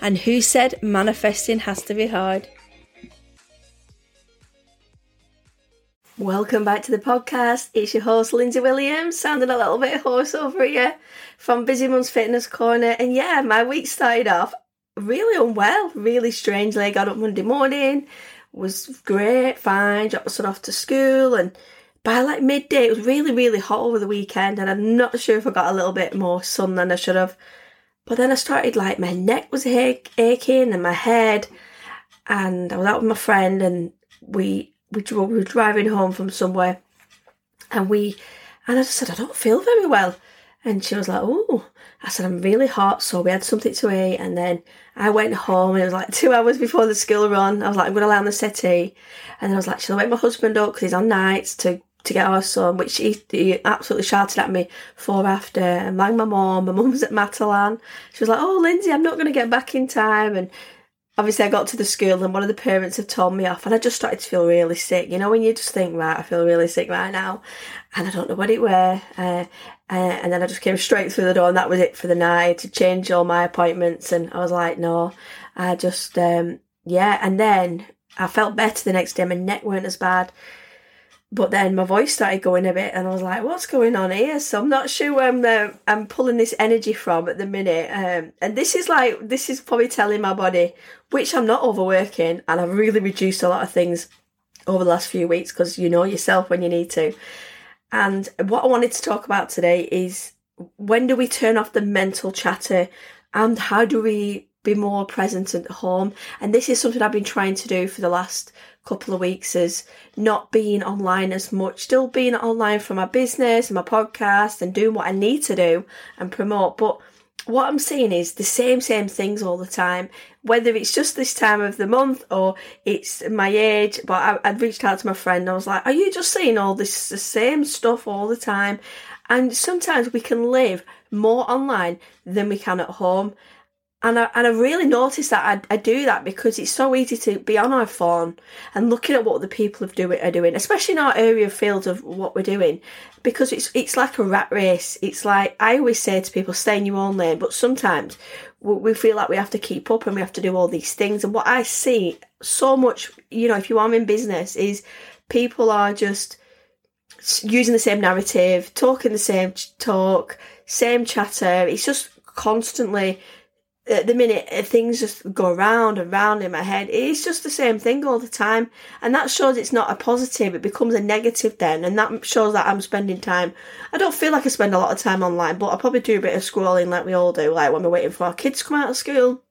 And who said manifesting has to be hard? Welcome back to the podcast. It's your host, Lindsay Williams, sounding a little bit hoarse over here from Busy Mums Fitness Corner. And yeah, my week started off really unwell, really strangely. I got up Monday morning, was great, fine, dropped my son off to school, and by like midday, it was really, really hot over the weekend, and I'm not sure if I got a little bit more sun than I should have. But then I started like my neck was aching and my head, and I was out with my friend, and we we, drove, we were driving home from somewhere, and we and I just said I don't feel very well, and she was like, "Oh," I said I'm really hot, so we had something to eat, and then I went home, and it was like two hours before the school run. I was like, I'm going to lie on the settee, and then I was like, "Shall I wake my husband up? Because he's on nights to to get our son, which he, he absolutely shouted at me for after. And my mum. My mum was at Matalan. She was like, "Oh, Lindsay, I'm not going to get back in time." And obviously, I got to the school, and one of the parents had told me off, and I just started to feel really sick. You know, when you just think, "Right, I feel really sick right now," and I don't know what it were. Uh, uh, and then I just came straight through the door, and that was it for the night. To change all my appointments, and I was like, "No," I just, um, yeah. And then I felt better the next day. My neck weren't as bad but then my voice started going a bit, and I was like, "What's going on here?" So I'm not sure where I'm uh, I'm pulling this energy from at the minute. Um, and this is like this is probably telling my body, which I'm not overworking, and I've really reduced a lot of things over the last few weeks because you know yourself when you need to. And what I wanted to talk about today is when do we turn off the mental chatter, and how do we be more present at home? And this is something I've been trying to do for the last couple of weeks is not being online as much, still being online for my business and my podcast and doing what I need to do and promote. But what I'm seeing is the same, same things all the time, whether it's just this time of the month or it's my age. But I, would reached out to my friend. I was like, Are you just seeing all this, the same stuff all the time? And sometimes we can live more online than we can at home. And I, and I really noticed that I, I do that because it's so easy to be on our phone and looking at what the people are doing, are doing, especially in our area of field of what we're doing, because it's it's like a rat race. It's like I always say to people, stay in your own lane, but sometimes we feel like we have to keep up and we have to do all these things. And what I see so much, you know, if you are in business, is people are just using the same narrative, talking the same talk, same chatter. It's just constantly at the minute uh, things just go round and round in my head. It's just the same thing all the time and that shows it's not a positive it becomes a negative then and that shows that i'm spending time. I don't feel like i spend a lot of time online but i probably do a bit of scrolling like we all do like when we're waiting for our kids to come out of school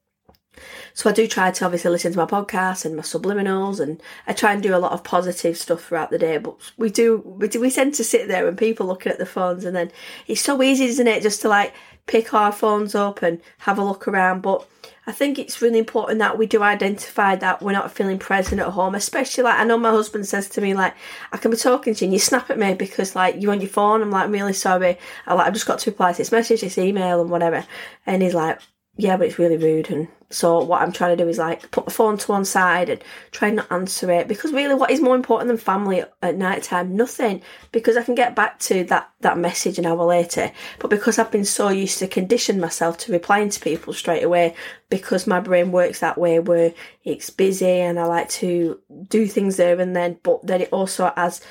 so I do try to obviously listen to my podcast and my subliminals, and I try and do a lot of positive stuff throughout the day. But we do, we do, we tend to sit there and people looking at the phones, and then it's so easy, isn't it, just to like pick our phones up and have a look around. But I think it's really important that we do identify that we're not feeling present at home, especially like I know my husband says to me like I can be talking to you and you snap at me because like you're on your phone. I'm like I'm really sorry. I like I've just got to reply to this message, this email and whatever. And he's like, yeah, but it's really rude. And so what I'm trying to do is like put the phone to one side and try not answer it because really, what is more important than family at night time? Nothing. Because I can get back to that that message an hour later. But because I've been so used to condition myself to replying to people straight away, because my brain works that way, where it's busy and I like to do things there and then, but then it also has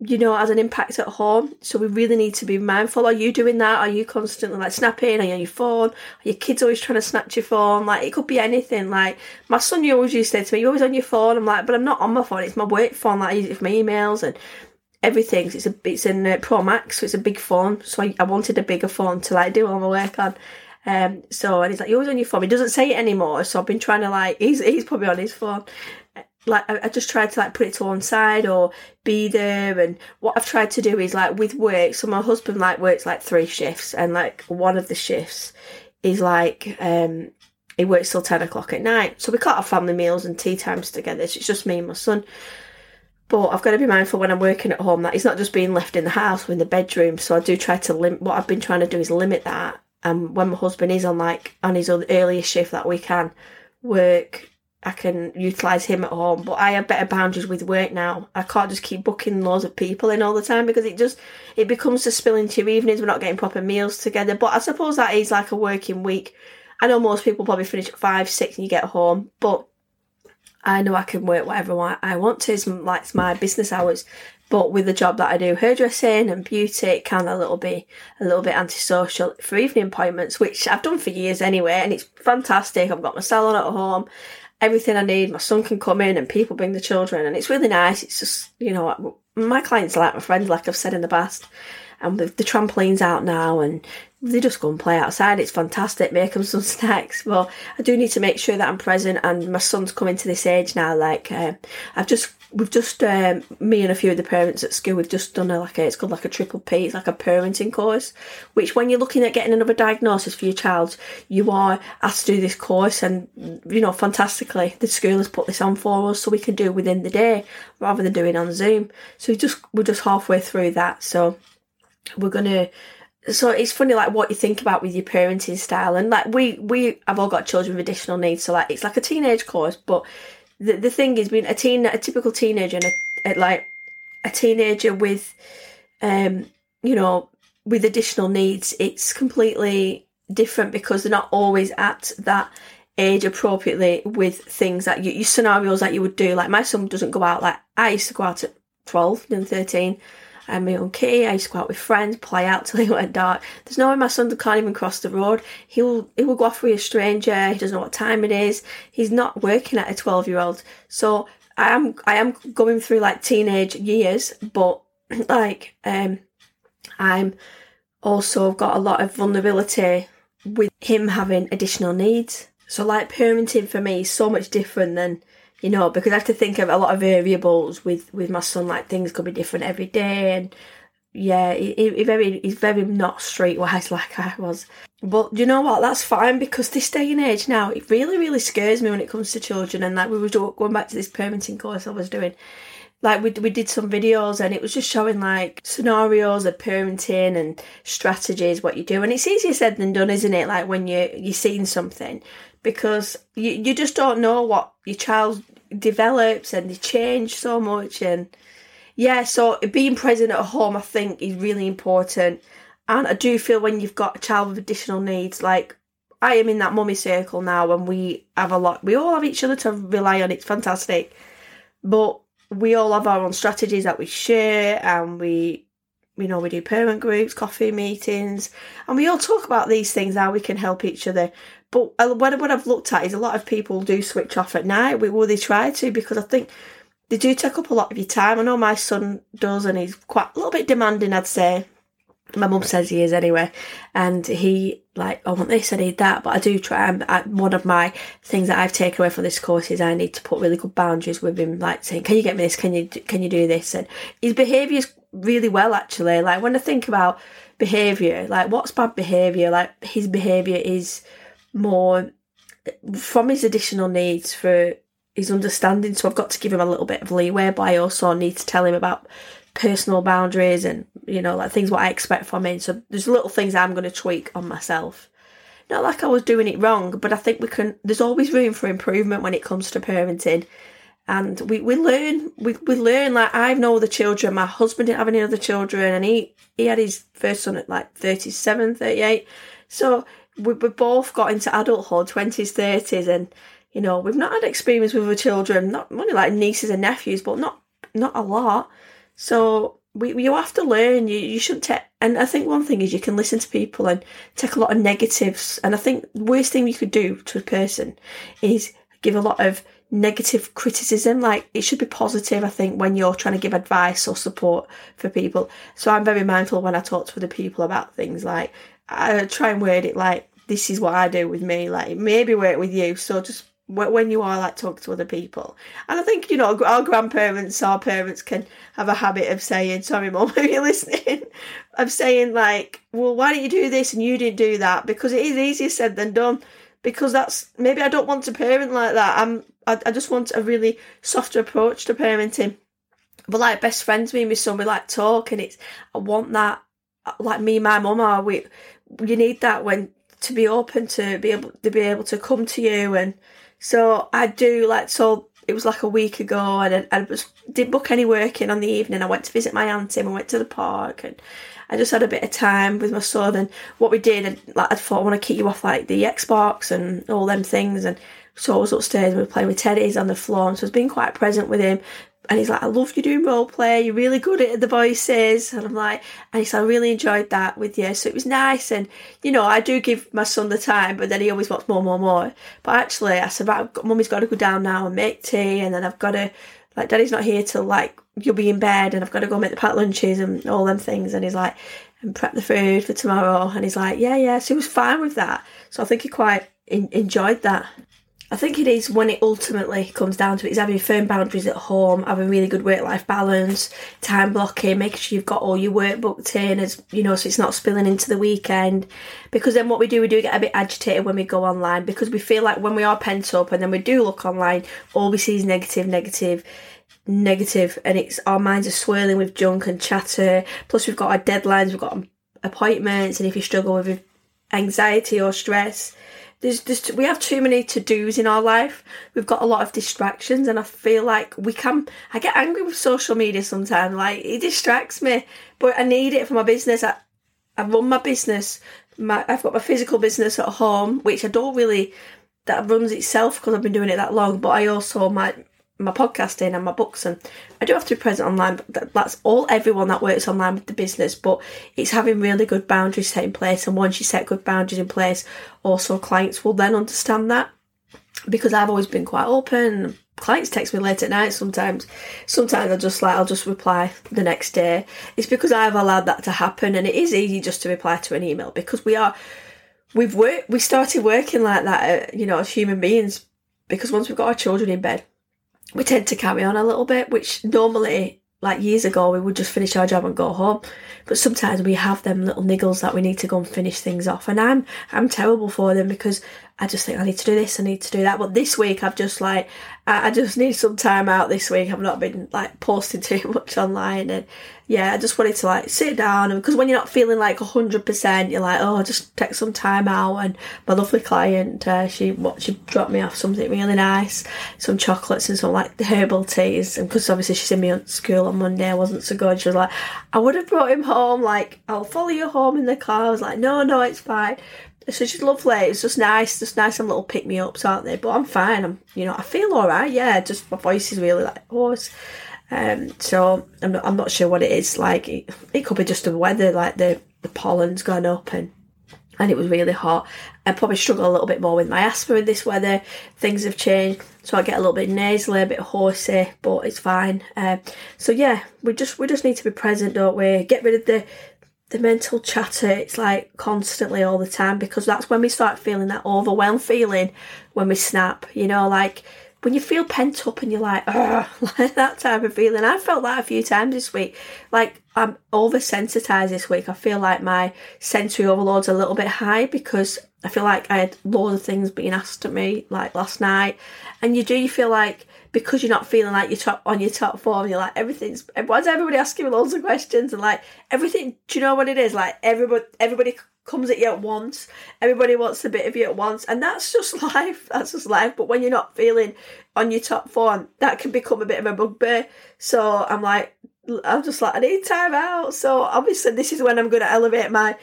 you know, has an impact at home. So we really need to be mindful. Are you doing that? Are you constantly like snapping? Are you on your phone? Are your kids always trying to snatch your phone? Like it could be anything. Like my son, you always used to say to me, "You're always on your phone." I'm like, but I'm not on my phone. It's my work phone. Like I use it for my emails and everything. It's a it's in uh, Pro Max, so it's a big phone. So I, I wanted a bigger phone to like do all my work on. Um, so and he's like, "You're always on your phone." He doesn't say it anymore. So I've been trying to like, he's he's probably on his phone like I, just tried to like put it to one side or be there and what I've tried to do is like with work so my husband like works like three shifts and like one of the shifts is like um he works till 10 o'clock at night. So we can't have family meals and tea times together. So it's just me and my son. But I've got to be mindful when I'm working at home that he's not just being left in the house or in the bedroom. So I do try to limit, what I've been trying to do is limit that. And when my husband is on like, on his earlier shift that we can work, I can utilise him at home. But I have better boundaries with work now. I can't just keep booking loads of people in all the time because it just, it becomes to spill into your evenings. We're not getting proper meals together. But I suppose that is like a working week I know most people probably finish at five, six, and you get home, but I know I can work whatever I want to. It's like my business hours. But with the job that I do, hairdressing and beauty, it can a little be a little bit antisocial for evening appointments, which I've done for years anyway, and it's fantastic. I've got my salon at home, everything I need. My son can come in, and people bring the children, and it's really nice. It's just you know, my clients are like my friends, like I've said in the past and the, the trampoline's out now and they just go and play outside. It's fantastic. Make them some snacks. Well, I do need to make sure that I'm present. And my son's coming to this age now. Like uh, I've just, we've just, um, me and a few of the parents at school, we've just done a like a, it's called like a triple P. It's like a parenting course. Which when you're looking at getting another diagnosis for your child, you are asked to do this course. And you know, fantastically, the school has put this on for us, so we can do it within the day rather than doing on Zoom. So we just we're just halfway through that. So we're gonna so it's funny like what you think about with your parenting style and like we we have all got children with additional needs so like it's like a teenage course but the, the thing is being a teen a typical teenager and a, a, like a teenager with um you know with additional needs it's completely different because they're not always at that age appropriately with things that you, your scenarios that you would do like my son doesn't go out like i used to go out at 12 and 13 and my own key. I used to go out with friends, play out till it went dark. There's no way my son can't even cross the road. He'll he will go off with a stranger. He doesn't know what time it is. He's not working at a 12 year old. So I am I am going through like teenage years, but like um I'm also got a lot of vulnerability with him having additional needs. So like parenting for me is so much different than you know, because I have to think of a lot of variables with with my son. Like things could be different every day, and yeah, he, he very he's very not streetwise like I was. But you know what? That's fine because this day and age now, it really really scares me when it comes to children. And like we were going back to this parenting course I was doing. Like we, we did some videos and it was just showing like scenarios of parenting and strategies what you do and it's easier said than done isn't it like when you you're seeing something because you, you just don't know what your child develops and they change so much and yeah so being present at home i think is really important. And i do feel when you've got a child with additional needs like i am in that mummy circle now and we have a lot we all have each other to rely on it's fantastic. But we all have our own strategies that we share and we you know we do parent groups coffee meetings and we all talk about these things how we can help each other but uh, what, what I've looked at is a lot of people do switch off at night. We Well, they try to because I think they do take up a lot of your time. I know my son does, and he's quite a little bit demanding, I'd say. My mum says he is anyway, and he like I want this, I need that, but I do try. I, one of my things that I've taken away from this course is I need to put really good boundaries with him, like saying, "Can you get me this? Can you can you do this?" And his behaviour is really well actually. Like when I think about behaviour, like what's bad behaviour? Like his behaviour is more from his additional needs for his understanding. So I've got to give him a little bit of leeway, but I also need to tell him about personal boundaries and you know like things what I expect from him. So there's little things I'm going to tweak on myself. Not like I was doing it wrong, but I think we can. There's always room for improvement when it comes to parenting, and we, we learn. We, we learn. Like I have no other children. My husband didn't have any other children, and he he had his first son at like 37, 38. So we, we both got into adulthood, 20s, 30s, and, you know, we've not had experience with our children, not only like nieces and nephews, but not not a lot. So we, you have to learn. You, you shouldn't take, and I think one thing is you can listen to people and take a lot of negatives. And I think the worst thing you could do to a person is give a lot of negative criticism. Like it should be positive, I think, when you're trying to give advice or support for people. So I'm very mindful when I talk to other people about things like I try and word it like this is what I do with me, like maybe work with you. So just when you are like talk to other people, and I think you know our grandparents, our parents can have a habit of saying, "Sorry, mom are you listening?" of saying like, "Well, why don't you do this and you didn't do that?" Because it is easier said than done. because that's maybe I don't want to parent like that. I'm I, I just want a really softer approach to parenting. But like best friends, me and my son, we like talk, and it's I want that. Like me, and my mum are we. You need that when to be open to be able to be able to come to you, and so I do like so. It was like a week ago, and I, I was didn't book any work in on the evening. I went to visit my auntie, and we went to the park, and I just had a bit of time with my son. And what we did, and like I thought, I want to keep you off like the Xbox and all them things, and so I was upstairs and we were playing with teddies on the floor, and so I was being quite present with him. And he's like, I love you doing role play. You're really good at the voices. And I'm like, and he's like, I really enjoyed that with you. So it was nice. And, you know, I do give my son the time, but then he always wants more, more, more. But actually, I said, right, mummy's got to go down now and make tea. And then I've got to, like, daddy's not here till like, you'll be in bed and I've got to go make the packed lunches and all them things. And he's like, and prep the food for tomorrow. And he's like, yeah, yeah. So he was fine with that. So I think he quite in- enjoyed that. I think it is when it ultimately comes down to it is having firm boundaries at home, having really good work life balance, time blocking, making sure you've got all your work booked in as you know, so it's not spilling into the weekend. Because then what we do, we do get a bit agitated when we go online because we feel like when we are pent up and then we do look online, all we see is negative, negative, negative, and it's our minds are swirling with junk and chatter. Plus we've got our deadlines, we've got appointments, and if you struggle with anxiety or stress, there's just we have too many to dos in our life. We've got a lot of distractions, and I feel like we can. I get angry with social media sometimes. Like it distracts me, but I need it for my business. I I run my business. My I've got my physical business at home, which I don't really that runs itself because I've been doing it that long. But I also might my podcasting and my books and I do have to be present online but that's all everyone that works online with the business but it's having really good boundaries set in place and once you set good boundaries in place also clients will then understand that because I've always been quite open clients text me late at night sometimes. Sometimes I just like I'll just reply the next day. It's because I've allowed that to happen and it is easy just to reply to an email because we are we've worked we started working like that uh, you know as human beings because once we've got our children in bed we tend to carry on a little bit, which normally, like years ago, we would just finish our job and go home. But sometimes we have them little niggles that we need to go and finish things off. And I'm I'm terrible for them because I just think I need to do this, I need to do that. But this week I've just like I, just need some time out this week. I've not been like posting too much online and yeah, I just wanted to like sit down and because when you're not feeling like hundred percent, you're like, oh, just take some time out. And my lovely client, uh, she what she dropped me off something really nice, some chocolates and some like herbal teas. And because obviously she's in me at school on Monday, I wasn't so good. She was like, I would have brought him home. Like I'll follow you home in the car. I was like, no, no, it's fine. So she's lovely. It's just nice, just nice and little pick me ups, aren't they? But I'm fine. I'm, you know, I feel all right. Yeah, just my voice is really like hoarse. Um, so I'm not, I'm not sure what it is. Like it, it could be just the weather, like the the pollen's gone up and and it was really hot. I probably struggle a little bit more with my asthma in this weather. Things have changed, so I get a little bit nasally, a bit horsey, but it's fine. Um, so yeah, we just we just need to be present, don't we? Get rid of the the mental chatter. It's like constantly all the time because that's when we start feeling that overwhelmed feeling when we snap. You know, like when you feel pent up and you're like, like that type of feeling. I felt that a few times this week. Like I'm oversensitized this week. I feel like my sensory overload's a little bit high because I feel like I had loads of things being asked of me like last night. And you do, you feel like because you're not feeling like you're top on your top form, you're like everything's why's everybody asking me loads of questions and like everything do you know what it is? Like everybody everybody comes at you at once. Everybody wants a bit of you at once, and that's just life. That's just life. But when you're not feeling on your top form, that can become a bit of a bugbear. So I'm like, I'm just like, I need time out. So obviously, this is when I'm going to elevate my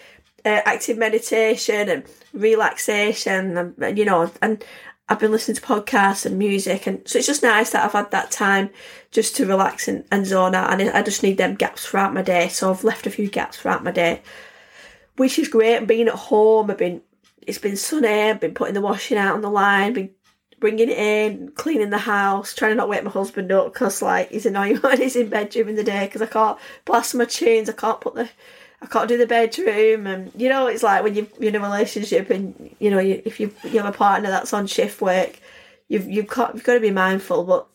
uh, active meditation and relaxation, and you know, and I've been listening to podcasts and music, and so it's just nice that I've had that time just to relax and, and zone out. And I just need them gaps throughout my day. So I've left a few gaps throughout my day which is great. And Being at home, I've been it's been sunny. I've been putting the washing out on the line, been bringing it in, cleaning the house, trying to not wake my husband up because like he's annoying when he's in bed during the day because I can't blast my tunes. I can't put the I can't do the bedroom, and you know it's like when you you're in a relationship and you know you, if you you have a partner that's on shift work, you've you've got you've got to be mindful, but.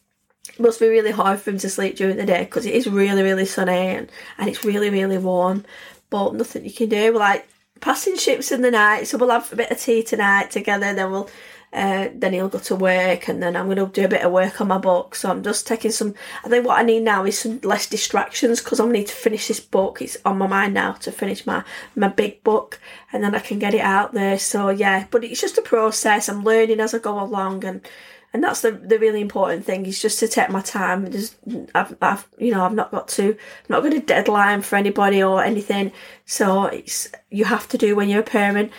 It must be really hard for him to sleep during the day because it is really, really sunny and, and it's really, really warm but nothing you can do. We're Like passing ships in the night. So we'll have a bit of tea tonight together. Then we'll uh, then he'll go to work, and then I'm going to do a bit of work on my book. So I'm just taking some. I think what I need now is some less distractions because I'm going to need to finish this book. It's on my mind now to finish my my big book, and then I can get it out there. So yeah, but it's just a process. I'm learning as I go along, and and that's the the really important thing is just to take my time. Just I've, I've you know I've not got to I'm not got a deadline for anybody or anything. So it's you have to do when you're a parent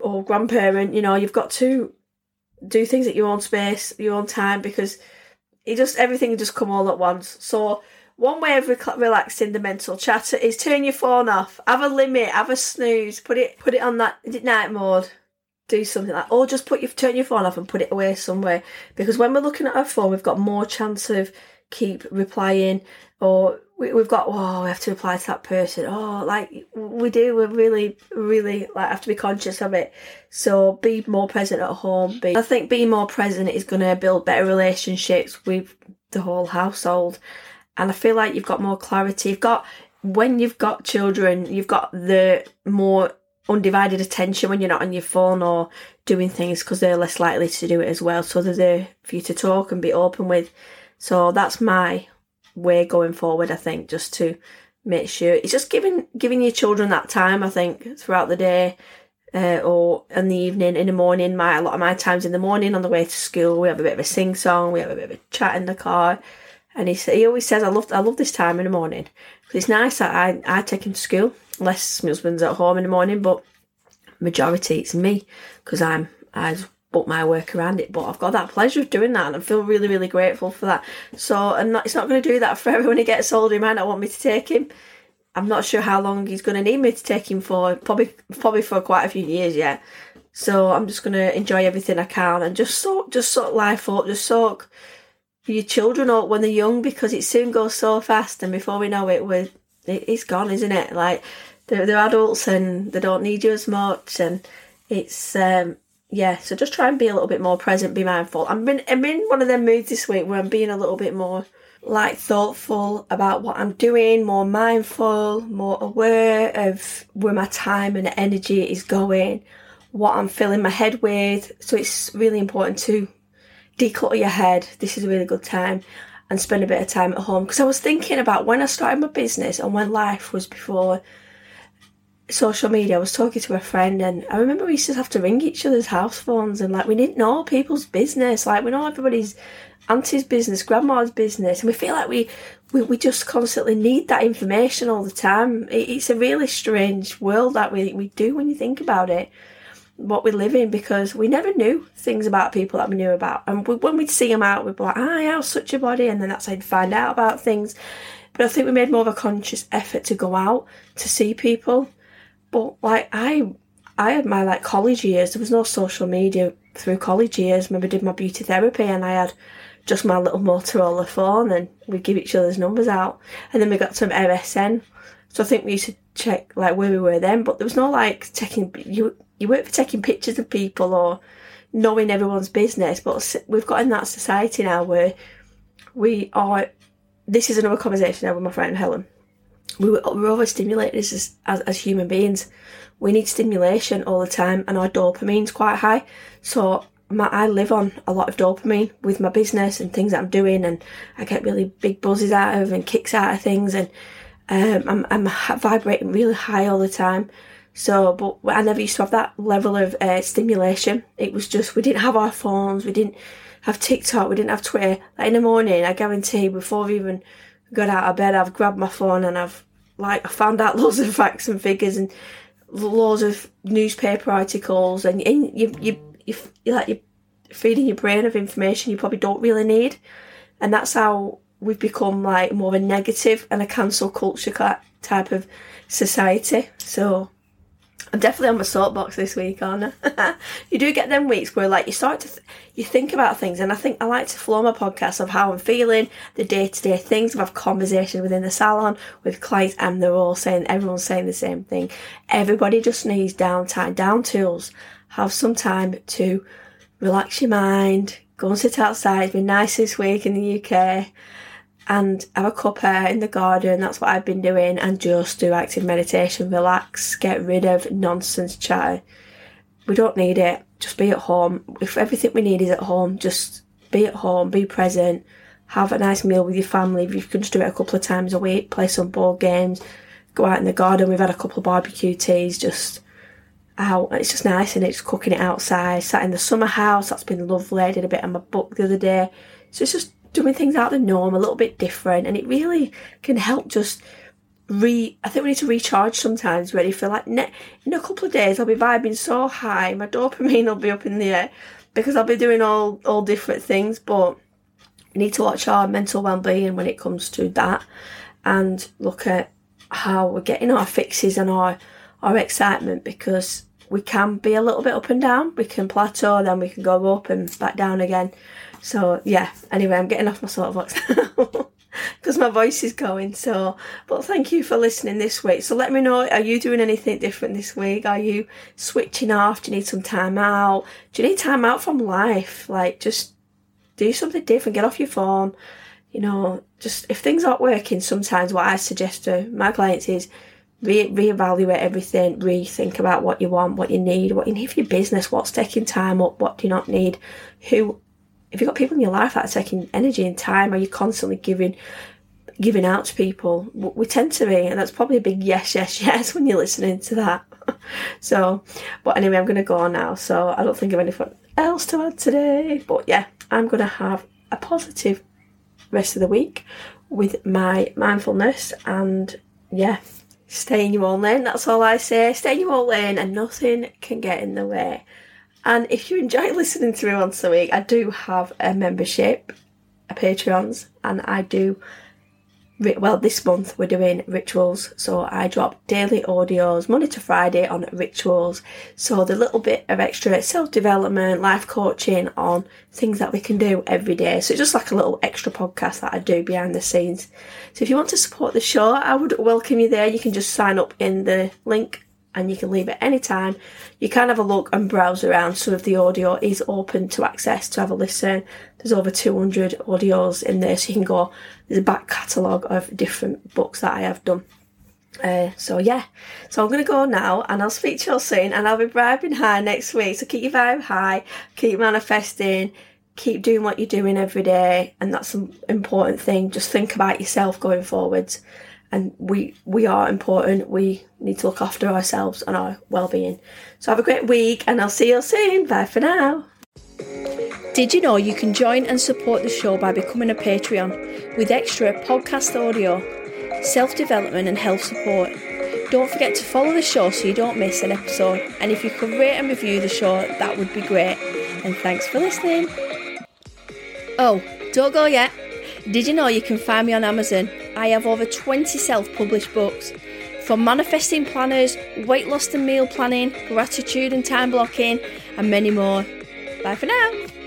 or grandparent, you know, you've got to do things at your own space, your own time, because it just everything just come all at once. So one way of re- relaxing the mental chatter is turn your phone off, have a limit, have a snooze, put it put it on that night mode, do something like, or just put your turn your phone off and put it away somewhere. Because when we're looking at our phone, we've got more chance of keep replying or we, have got oh we have to apply to that person. Oh like we do we really really like have to be conscious of it. So be more present at home. Be, i think being more present is going to build better relationships with the whole household. And i feel like you've got more clarity. You've got when you've got children you've got the more undivided attention when you're not on your phone or doing things because they're less likely to do it as well. So they're there for you to talk and be open with. So that's my way going forward. I think just to make sure it's just giving giving your children that time. I think throughout the day. Uh, or in the evening, in the morning, my a lot of my times in the morning on the way to school, we have a bit of a sing song, we have a bit of a chat in the car, and he he always says, "I love I love this time in the morning because it's nice that I I take him to school. Less my husband's at home in the morning, but majority it's me because I'm I book my work around it. But I've got that pleasure of doing that, and I feel really, really grateful for that. So, and it's not going to do that forever. When he gets older, he might not want me to take him. I'm not sure how long he's going to need me to take him for. Probably, probably for quite a few years yet. So I'm just going to enjoy everything I can and just soak, just soak life up, just soak your children up when they're young because it soon goes so fast, and before we know it, we're it's gone, isn't it? Like they're, they're adults and they don't need you as much, and it's um, yeah, so just try and be a little bit more present, be mindful. I'm in, I'm in one of them moods this week where I'm being a little bit more like thoughtful about what I'm doing, more mindful, more aware of where my time and energy is going, what I'm filling my head with. So it's really important to declutter your head. This is a really good time and spend a bit of time at home because I was thinking about when I started my business and when life was before social media, I was talking to a friend, and I remember we used to have to ring each other's house phones, and like we didn't know people's business. Like we know everybody's auntie's business, grandma's business, and we feel like we we, we just constantly need that information all the time. It, it's a really strange world that we we do when you think about it. What we live in because we never knew things about people that we knew about, and we, when we'd see them out, we'd be like, "Ah, how's such a body," and then that's how you'd find out about things. But I think we made more of a conscious effort to go out to see people but like I I had my like college years, there was no social media through college years. Maybe did my beauty therapy and I had just my little Motorola phone and we'd give each other's numbers out. And then we got some MSN. So I think we used to check like where we were then, but there was no like taking you you weren't for taking pictures of people or knowing everyone's business. But we've got in that society now where we are. This is another conversation now with my friend Helen we were, overstimulated as, as, as human beings. We need stimulation all the time, and our dopamine's quite high. So my, I live on a lot of dopamine with my business and things that I'm doing, and I get really big buzzes out of and kicks out of things, and um, I'm, I'm vibrating really high all the time. So, but I never used to have that level of uh, stimulation. It was just we didn't have our phones, we didn't have TikTok, we didn't have Twitter. Like in the morning, I guarantee before even got out of bed, I've grabbed my phone and I've like I found out loads of facts and figures and loads of newspaper articles, and, and you you you you like you're feeding your brain of information you probably don't really need, and that's how we've become like more of a negative and a cancel culture type of society. So I'm definitely on my soapbox this week, aren't I? you do get them weeks where like you start to th- you think about things, and I think I like to flow my podcast of how I'm feeling, the day to day things. I have conversations within the salon with clients, and they're all saying everyone's saying the same thing. Everybody just needs downtime, down tools. Have some time to relax your mind, go and sit outside. It's been nice this week in the UK and have a cuppa in the garden. That's what I've been doing, and just do active meditation, relax, get rid of nonsense chat. We don't need it. Just be at home. If everything we need is at home, just be at home, be present, have a nice meal with your family. If you can just do it a couple of times a week, play some board games, go out in the garden. We've had a couple of barbecue teas just out. It's just nice and it's cooking it outside. Sat in the summer house. That's been lovely. I did a bit on my book the other day. So it's just doing things out of the norm, a little bit different, and it really can help just re. I think we need to recharge sometimes. Ready for like ne- in a couple of days, I'll be vibing so high, my dopamine will be up in the air because I'll be doing all all different things. But we need to watch our mental well being when it comes to that, and look at how we're getting our fixes and our our excitement because we can be a little bit up and down. We can plateau, then we can go up and back down again. So yeah. Anyway, I'm getting off my soapbox now because my voice is going. So, but thank you for listening this week. So let me know. Are you doing anything different this week? Are you switching off? Do you need some time out? Do you need time out from life? Like just do something different. Get off your phone. You know, just if things aren't working, sometimes what I suggest to my clients is re- reevaluate everything, rethink about what you want, what you need, what you need for your business, what's taking time up, what do you not need, who if you've got people in your life that are taking energy and time, are you constantly giving giving out to people? We tend to be, and that's probably a big yes, yes, yes when you're listening to that. so, but anyway, I'm going to go on now. So I don't think of anything else to add today. But yeah, I'm going to have a positive rest of the week with my mindfulness and yeah, stay in your own lane. That's all I say. Stay in your own lane, and nothing can get in the way. And if you enjoy listening to me once a week, I do have a membership, a Patreons, and I do. Well, this month we're doing rituals, so I drop daily audios Monday to Friday on rituals. So the little bit of extra self development, life coaching on things that we can do every day. So it's just like a little extra podcast that I do behind the scenes. So if you want to support the show, I would welcome you there. You can just sign up in the link and you can leave at any time. You can have a look and browse around. Some of the audio is open to access to have a listen. There's over 200 audios in there, so you can go. There's a back catalogue of different books that I have done. Uh, so yeah, so I'm gonna go now, and I'll speak to you soon, and I'll be bribing high next week. So keep your vibe high, keep manifesting, keep doing what you're doing every day, and that's an important thing. Just think about yourself going forwards and we we are important. We need to look after ourselves and our well-being. So have a great week and I'll see you soon. Bye for now. Did you know you can join and support the show by becoming a Patreon with extra podcast audio, self-development and health support? Don't forget to follow the show so you don't miss an episode. And if you could rate and review the show, that would be great. And thanks for listening. Oh, don't go yet. Did you know you can find me on Amazon? I have over 20 self published books. From manifesting planners, weight loss and meal planning, gratitude and time blocking, and many more. Bye for now.